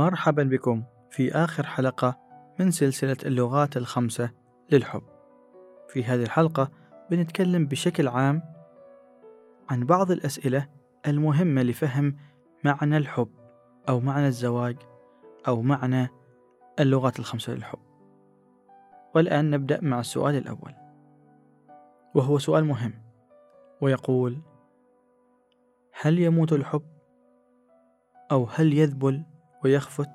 مرحبا بكم في آخر حلقة من سلسلة اللغات الخمسة للحب. في هذه الحلقة بنتكلم بشكل عام عن بعض الأسئلة المهمة لفهم معنى الحب أو معنى الزواج أو معنى اللغات الخمسة للحب. والآن نبدأ مع السؤال الأول، وهو سؤال مهم، ويقول: هل يموت الحب؟ أو هل يذبل ويخفت؟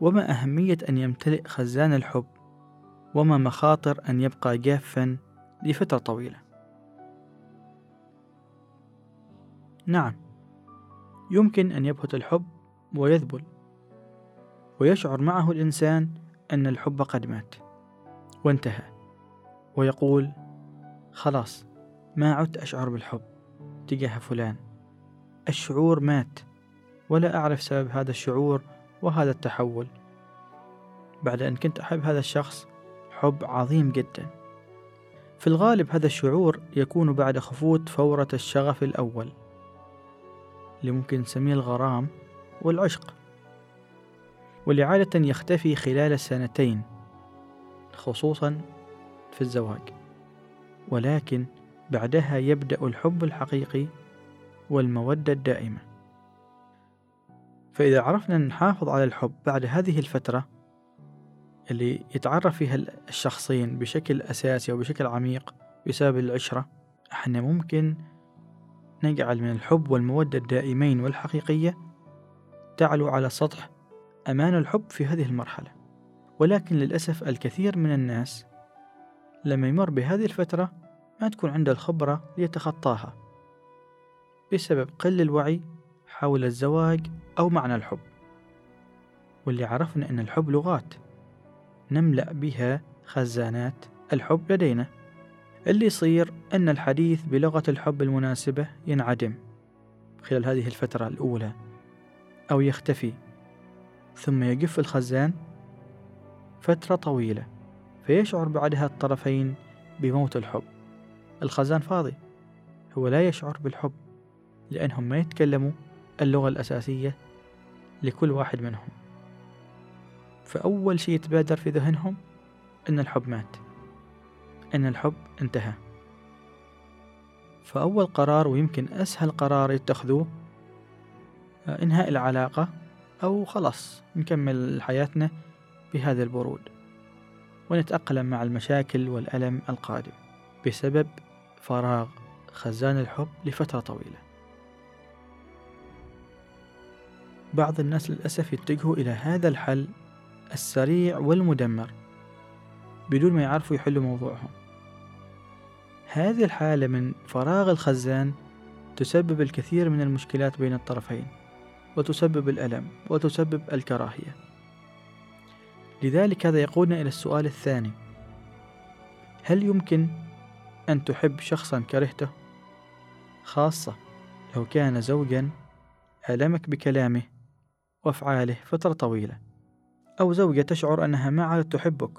وما أهمية أن يمتلئ خزان الحب؟ وما مخاطر أن يبقى جافا لفترة طويلة؟ نعم، يمكن أن يبهت الحب ويذبل، ويشعر معه الإنسان أن الحب قد مات وانتهى، ويقول: خلاص ما عدت أشعر بالحب تجاه فلان، الشعور مات ولا أعرف سبب هذا الشعور وهذا التحول. بعد أن كنت أحب هذا الشخص حب عظيم جدا. في الغالب هذا الشعور يكون بعد خفوت فورة الشغف الأول اللي ممكن نسميه الغرام والعشق واللي عادة يختفي خلال السنتين خصوصا في الزواج. ولكن بعدها يبدأ الحب الحقيقي والمودة الدائمة. فإذا عرفنا نحافظ على الحب بعد هذه الفترة اللي يتعرف فيها الشخصين بشكل أساسي أو بشكل عميق بسبب العشرة إحنا ممكن نجعل من الحب والمودة الدائمين والحقيقية تعلو على سطح أمان الحب في هذه المرحلة. ولكن للأسف الكثير من الناس لما يمر بهذه الفترة ما تكون عنده الخبرة ليتخطاها بسبب قل الوعي حول الزواج أو معنى الحب. واللي عرفنا أن الحب لغات. نملأ بها خزانات الحب لدينا. اللي يصير أن الحديث بلغة الحب المناسبة ينعدم خلال هذه الفترة الأولى أو يختفي. ثم يجف الخزان فترة طويلة فيشعر بعدها الطرفين بموت الحب. الخزان فاضي هو لا يشعر بالحب لأنهم ما يتكلموا اللغة الأساسية لكل واحد منهم. فأول شيء يتبادر في ذهنهم أن الحب مات. أن الحب انتهى. فأول قرار ويمكن أسهل قرار يتخذوه آه، إنهاء العلاقة أو خلاص نكمل حياتنا بهذا البرود. ونتأقلم مع المشاكل والألم القادم بسبب فراغ خزان الحب لفترة طويلة. بعض الناس للأسف يتجهوا إلى هذا الحل السريع والمدمر بدون ما يعرفوا يحلوا موضوعهم. هذه الحالة من فراغ الخزان تسبب الكثير من المشكلات بين الطرفين وتسبب الألم وتسبب الكراهية. لذلك هذا يقودنا إلى السؤال الثاني. هل يمكن أن تحب شخصا كرهته؟ خاصة لو كان زوجا ألمك بكلامه وأفعاله فترة طويلة. أو زوجة تشعر أنها ما عادت تحبك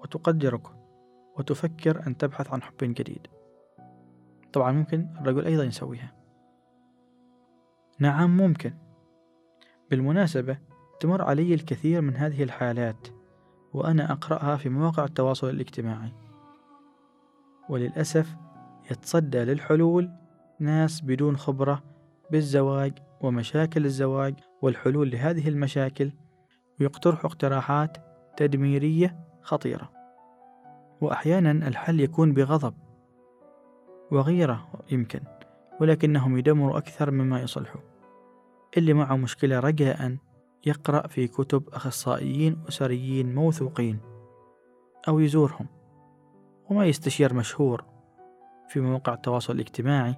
وتقدرك وتفكر أن تبحث عن حب جديد. طبعا ممكن الرجل أيضا يسويها. نعم ممكن. بالمناسبة تمر علي الكثير من هذه الحالات وأنا أقرأها في مواقع التواصل الاجتماعي. وللأسف يتصدى للحلول ناس بدون خبرة بالزواج ومشاكل الزواج والحلول لهذه المشاكل ويقترحوا اقتراحات تدميرية خطيرة. وأحيانا الحل يكون بغضب وغيرة يمكن ولكنهم يدمروا أكثر مما يصلحوا. اللي معه مشكلة رجاء يقرأ في كتب أخصائيين أسريين موثوقين أو يزورهم وما يستشير مشهور في مواقع التواصل الاجتماعي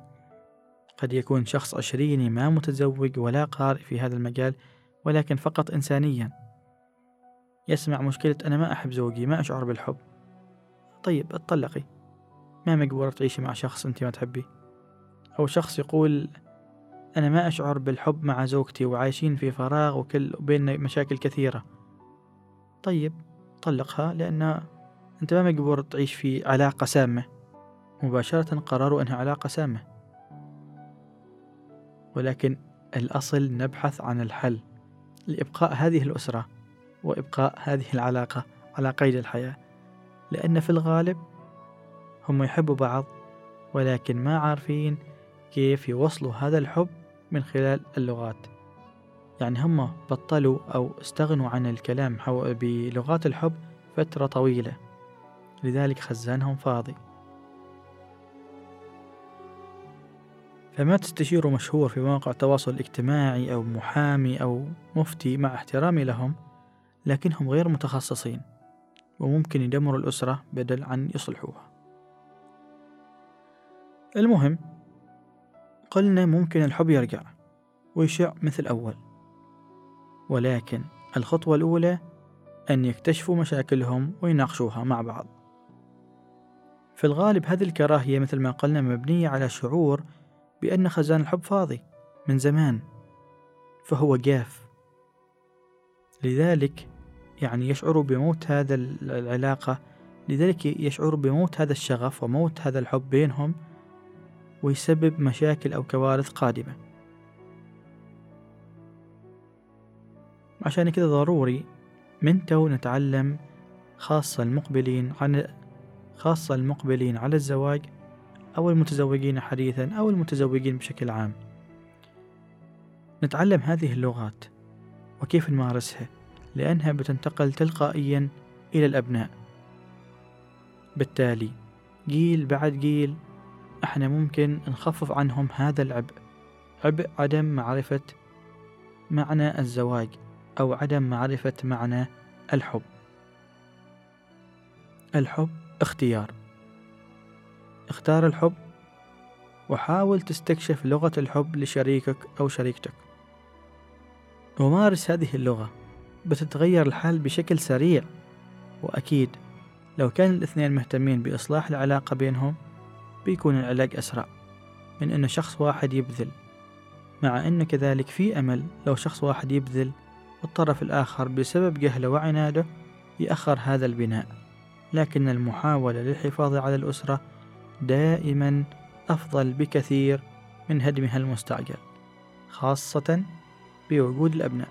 قد يكون شخص عشريني ما متزوج ولا قارئ في هذا المجال ولكن فقط إنسانيا. يسمع مشكلة أنا ما أحب زوجي ما أشعر بالحب. طيب اتطلقي. ما مجبورة تعيشي مع شخص أنت ما تحبيه؟ أو شخص يقول أنا ما أشعر بالحب مع زوجتي وعايشين في فراغ وكل بيننا مشاكل كثيرة. طيب طلقها لأن أنت ما مجبور تعيش في علاقة سامة. مباشرة قرروا أنها علاقة سامة. ولكن الأصل نبحث عن الحل لإبقاء هذه الأسرة وإبقاء هذه العلاقة على قيد الحياة لأن في الغالب هم يحبوا بعض ولكن ما عارفين كيف يوصلوا هذا الحب من خلال اللغات. يعني هم بطلوا أو استغنوا عن الكلام بلغات الحب فترة طويلة لذلك خزانهم فاضي. فما تستشيروا مشهور في مواقع التواصل الاجتماعي أو محامي أو مفتي مع احترامي لهم لكنهم غير متخصصين وممكن يدمروا الأسرة بدل عن يصلحوها. المهم قلنا ممكن الحب يرجع ويشع مثل أول ولكن الخطوة الأولى أن يكتشفوا مشاكلهم ويناقشوها مع بعض. في الغالب هذه الكراهية مثل ما قلنا مبنية على شعور بأن خزان الحب فاضي من زمان فهو جاف. لذلك يعني يشعر بموت هذا العلاقة لذلك يشعر بموت هذا الشغف وموت هذا الحب بينهم ويسبب مشاكل أو كوارث قادمة. عشان كذا ضروري من تو نتعلم خاصة المقبلين عن خاصة المقبلين على الزواج أو المتزوجين حديثا أو المتزوجين بشكل عام. نتعلم هذه اللغات وكيف نمارسها لأنها بتنتقل تلقائيا إلى الأبناء. بالتالي جيل بعد جيل إحنا ممكن نخفف عنهم هذا العبء. عبء عدم معرفة معنى الزواج أو عدم معرفة معنى الحب. الحب اختيار. اختار الحب وحاول تستكشف لغة الحب لشريكك أو شريكتك. ومارس هذه اللغة بتتغير الحال بشكل سريع. وأكيد لو كان الاثنين مهتمين بإصلاح العلاقة بينهم بيكون العلاج أسرع من أن شخص واحد يبذل. مع أن كذلك في أمل لو شخص واحد يبذل والطرف الآخر بسبب جهله وعناده يأخر هذا البناء. لكن المحاولة للحفاظ على الأسرة دائما أفضل بكثير من هدمها المستعجل خاصة بوجود الأبناء.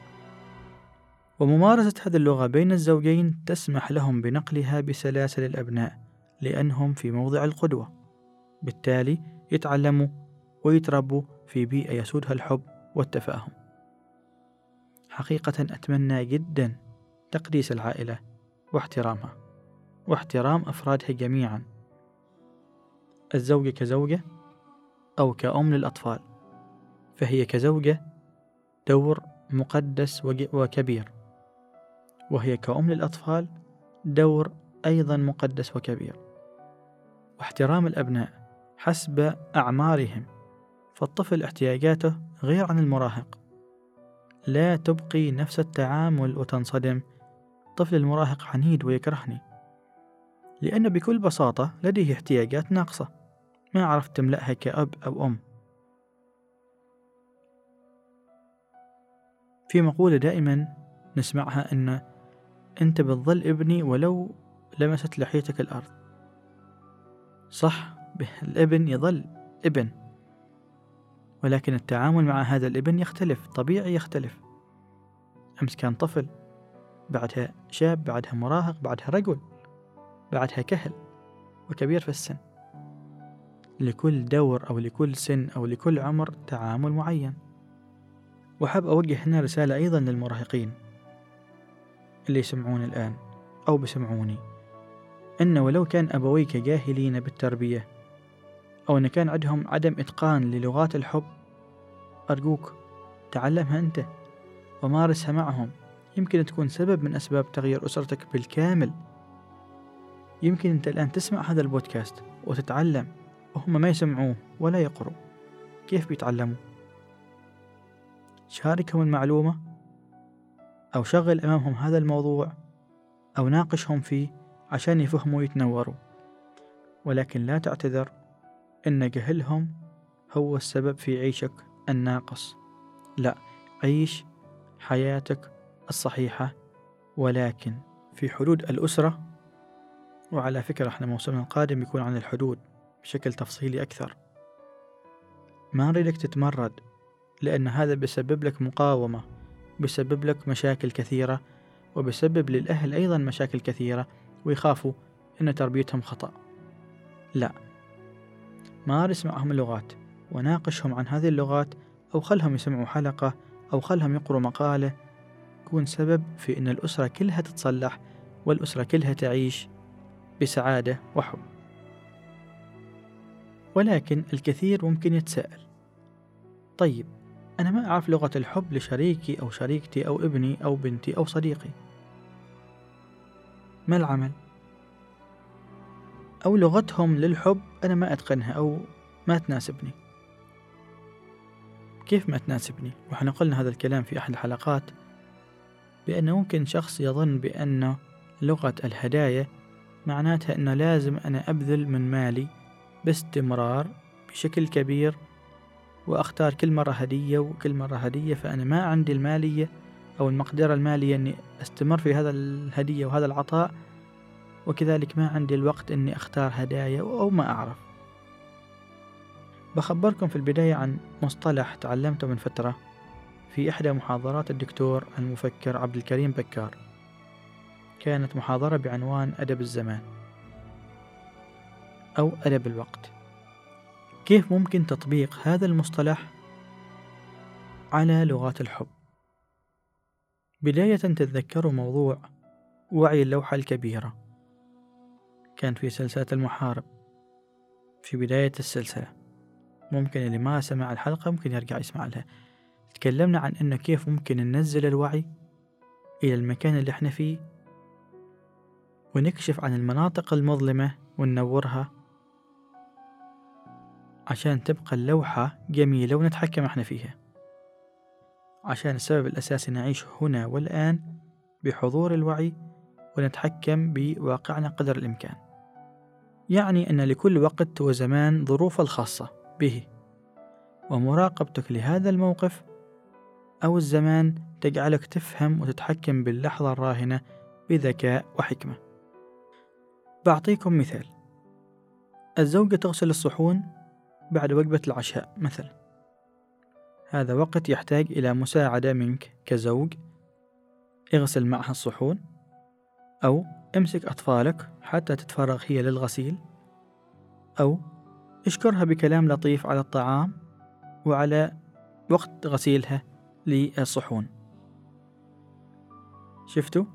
وممارسة هذه اللغة بين الزوجين تسمح لهم بنقلها بسلاسل الأبناء لأنهم في موضع القدوة. بالتالي يتعلموا ويتربوا في بيئة يسودها الحب والتفاهم. حقيقة أتمنى جدا تقديس العائلة واحترامها واحترام أفرادها جميعا. الزوجة كزوجة أو كأم للأطفال فهي كزوجة دور مقدس وكبير وهي كأم للأطفال دور أيضا مقدس وكبير. واحترام الأبناء حسب أعمارهم فالطفل احتياجاته غير عن المراهق. لا تبقي نفس التعامل وتنصدم طفل المراهق عنيد ويكرهني لأن بكل بساطة لديه احتياجات ناقصة. ما عرفت تملأها كأب أو أم. في مقولة دائما نسمعها أن أنت بتظل ابني ولو لمست لحيتك الأرض. صح الابن يظل ابن ولكن التعامل مع هذا الابن يختلف طبيعي يختلف. أمس كان طفل بعدها شاب بعدها مراهق بعدها رجل بعدها كهل وكبير في السن. لكل دور أو لكل سن أو لكل عمر تعامل معين. وحاب أوجه هنا رسالة أيضا للمراهقين اللي يسمعون الآن أو بسمعوني إن ولو كان أبويك جاهلين بالتربية أو إن كان عندهم عدم إتقان للغات الحب أرجوك تعلمها أنت ومارسها معهم. يمكن تكون سبب من أسباب تغيير أسرتك بالكامل. يمكن أنت الآن تسمع هذا البودكاست وتتعلم وهم ما يسمعوه ولا يقروا كيف بيتعلموا؟ شاركهم المعلومة أو شغل أمامهم هذا الموضوع أو ناقشهم فيه عشان يفهموا ويتنوروا. ولكن لا تعتذر إن جهلهم هو السبب في عيشك الناقص. لا عيش حياتك الصحيحة. ولكن في حدود الأسرة وعلى فكرة إحنا موسمنا القادم يكون عن الحدود. بشكل تفصيلي أكثر. ما نريدك تتمرد لأن هذا بيسبب لك مقاومة بيسبب لك مشاكل كثيرة وبيسبب للأهل أيضا مشاكل كثيرة ويخافوا أن تربيتهم خطأ. لا. مارس معهم اللغات وناقشهم عن هذه اللغات أو خلهم يسمعوا حلقة أو خلهم يقروا مقالة. يكون سبب في أن الأسرة كلها تتصلح والأسرة كلها تعيش بسعادة وحب. ولكن الكثير ممكن يتساءل طيب أنا ما أعرف لغة الحب لشريكي أو شريكتي أو ابني أو بنتي أو صديقي ما العمل؟ أو لغتهم للحب أنا ما أتقنها أو ما تناسبني كيف ما تناسبني؟ وإحنا قلنا هذا الكلام في أحد الحلقات بأنه ممكن شخص يظن بأن لغة الهدايا معناتها أنه لازم أنا أبذل من مالي باستمرار بشكل كبير وأختار كل مرة هدية وكل مرة هدية فأنا ما عندي المالية أو المقدرة المالية أني أستمر في هذا الهدية وهذا العطاء وكذلك ما عندي الوقت أني أختار هدايا أو ما أعرف. بخبركم في البداية عن مصطلح تعلمته من فترة في إحدى محاضرات الدكتور المفكر عبد الكريم بكار. كانت محاضرة بعنوان أدب الزمان. أو أدب الوقت. كيف ممكن تطبيق هذا المصطلح؟ على لغات الحب. بداية تتذكروا موضوع وعي اللوحة الكبيرة. كان في سلسلة المحارب. في بداية السلسلة. ممكن اللي ما سمع الحلقة ممكن يرجع يسمع لها. تكلمنا عن إنه كيف ممكن ننزل الوعي إلى المكان اللي إحنا فيه ونكشف عن المناطق المظلمة وننورها عشان تبقى اللوحة جميلة ونتحكم إحنا فيها. عشان السبب الأساسي نعيش هنا والآن بحضور الوعي ونتحكم بواقعنا قدر الإمكان. يعني أن لكل وقت وزمان ظروف الخاصة به. ومراقبتك لهذا الموقف أو الزمان تجعلك تفهم وتتحكم باللحظة الراهنة بذكاء وحكمة. بعطيكم مثال. الزوجة تغسل الصحون بعد وجبة العشاء مثلا. هذا وقت يحتاج إلى مساعدة منك كزوج. اغسل معها الصحون أو امسك أطفالك حتى تتفرغ هي للغسيل. أو اشكرها بكلام لطيف على الطعام وعلى وقت غسيلها للصحون. شفتوا؟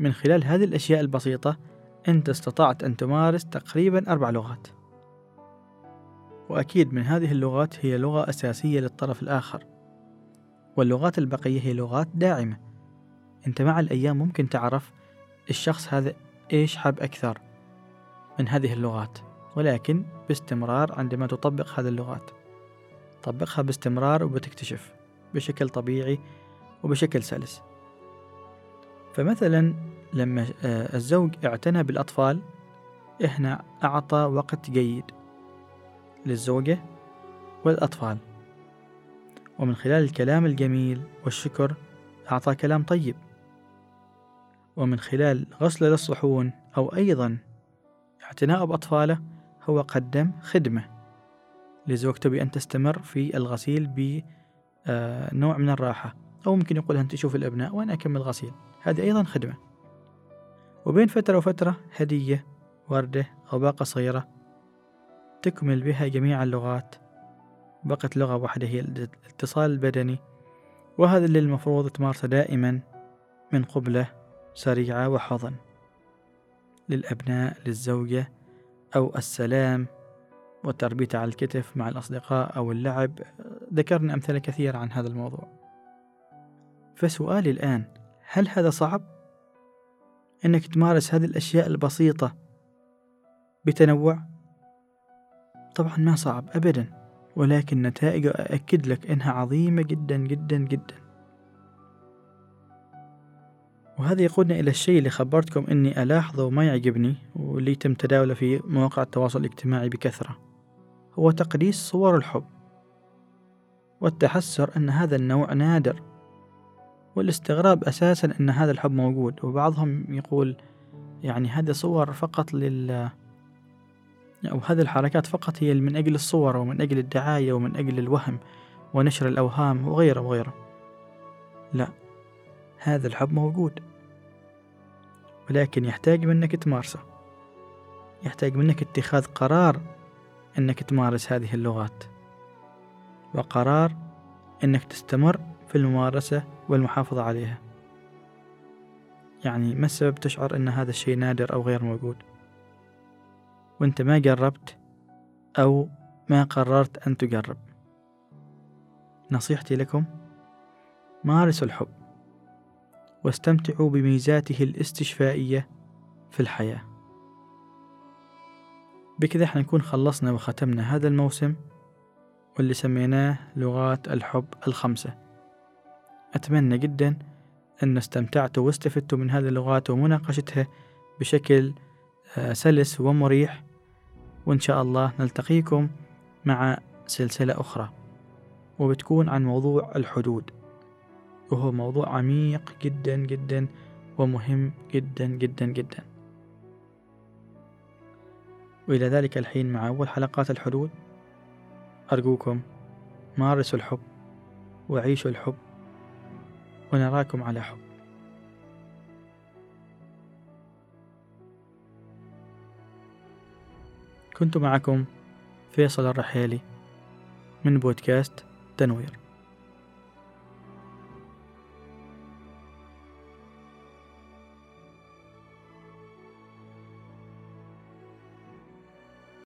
من خلال هذه الأشياء البسيطة أنت استطعت أن تمارس تقريبا أربع لغات. وأكيد من هذه اللغات هي لغة أساسية للطرف الآخر. واللغات البقية هي لغات داعمة. أنت مع الأيام ممكن تعرف الشخص هذا إيش حاب أكثر من هذه اللغات ولكن باستمرار عندما تطبق هذه اللغات. طبقها باستمرار وبتكتشف بشكل طبيعي وبشكل سلس. فمثلا لما آه، الزوج اعتنى بالأطفال هنا أعطى وقت جيد. للزوجة والأطفال. ومن خلال الكلام الجميل والشكر أعطى كلام طيب. ومن خلال غسل للصحون أو أيضا اعتناء بأطفاله هو قدم خدمة لزوجته بأن تستمر في الغسيل بنوع من الراحة. أو ممكن يقول أنت تشوف الأبناء وأنا أكمل غسيل. هذه أيضا خدمة. وبين فترة وفترة هدية وردة أو باقة صغيرة تكمل بها جميع اللغات بقت لغة واحدة هي الاتصال البدني وهذا اللي المفروض تمارسه دائما من قبلة سريعة وحضن للأبناء للزوجة أو السلام والتربية على الكتف مع الأصدقاء أو اللعب ذكرنا أمثلة كثيرة عن هذا الموضوع فسؤالي الآن هل هذا صعب؟ أنك تمارس هذه الأشياء البسيطة بتنوع؟ طبعا ما صعب أبدا ولكن نتائجه أأكد لك إنها عظيمة جدا جدا جدا. وهذا يقودنا إلى الشيء اللي خبرتكم إني ألاحظه وما يعجبني واللي يتم تداوله في مواقع التواصل الاجتماعي بكثرة هو تقديس صور الحب والتحسر أن هذا النوع نادر والاستغراب أساسا أن هذا الحب موجود وبعضهم يقول يعني هذه صور فقط لل أو هذه الحركات فقط هي من أجل الصور ومن أجل الدعاية ومن أجل الوهم ونشر الأوهام وغيره وغيره. لا هذا الحب موجود ولكن يحتاج منك تمارسه. يحتاج منك اتخاذ قرار إنك تمارس هذه اللغات وقرار إنك تستمر في الممارسة والمحافظة عليها. يعني ما السبب تشعر إن هذا الشيء نادر أو غير موجود؟ وانت ما جربت أو ما قررت أن تجرب نصيحتي لكم مارسوا الحب واستمتعوا بميزاته الاستشفائية في الحياة. بكذا إحنا نكون خلصنا وختمنا هذا الموسم واللي سميناه لغات الحب الخمسة. أتمنى جدا أن استمتعتوا واستفدتوا من هذه اللغات ومناقشتها بشكل آه، سلس ومريح. وإن شاء الله نلتقيكم مع سلسلة أخرى. وبتكون عن موضوع الحدود. وهو موضوع عميق جدا جدا ومهم جدا جدا جدا. وإلى ذلك الحين مع أول حلقات الحدود. أرجوكم مارسوا الحب وعيشوا الحب ونراكم على حب. كنت معكم فيصل الرحيلي من بودكاست تنوير.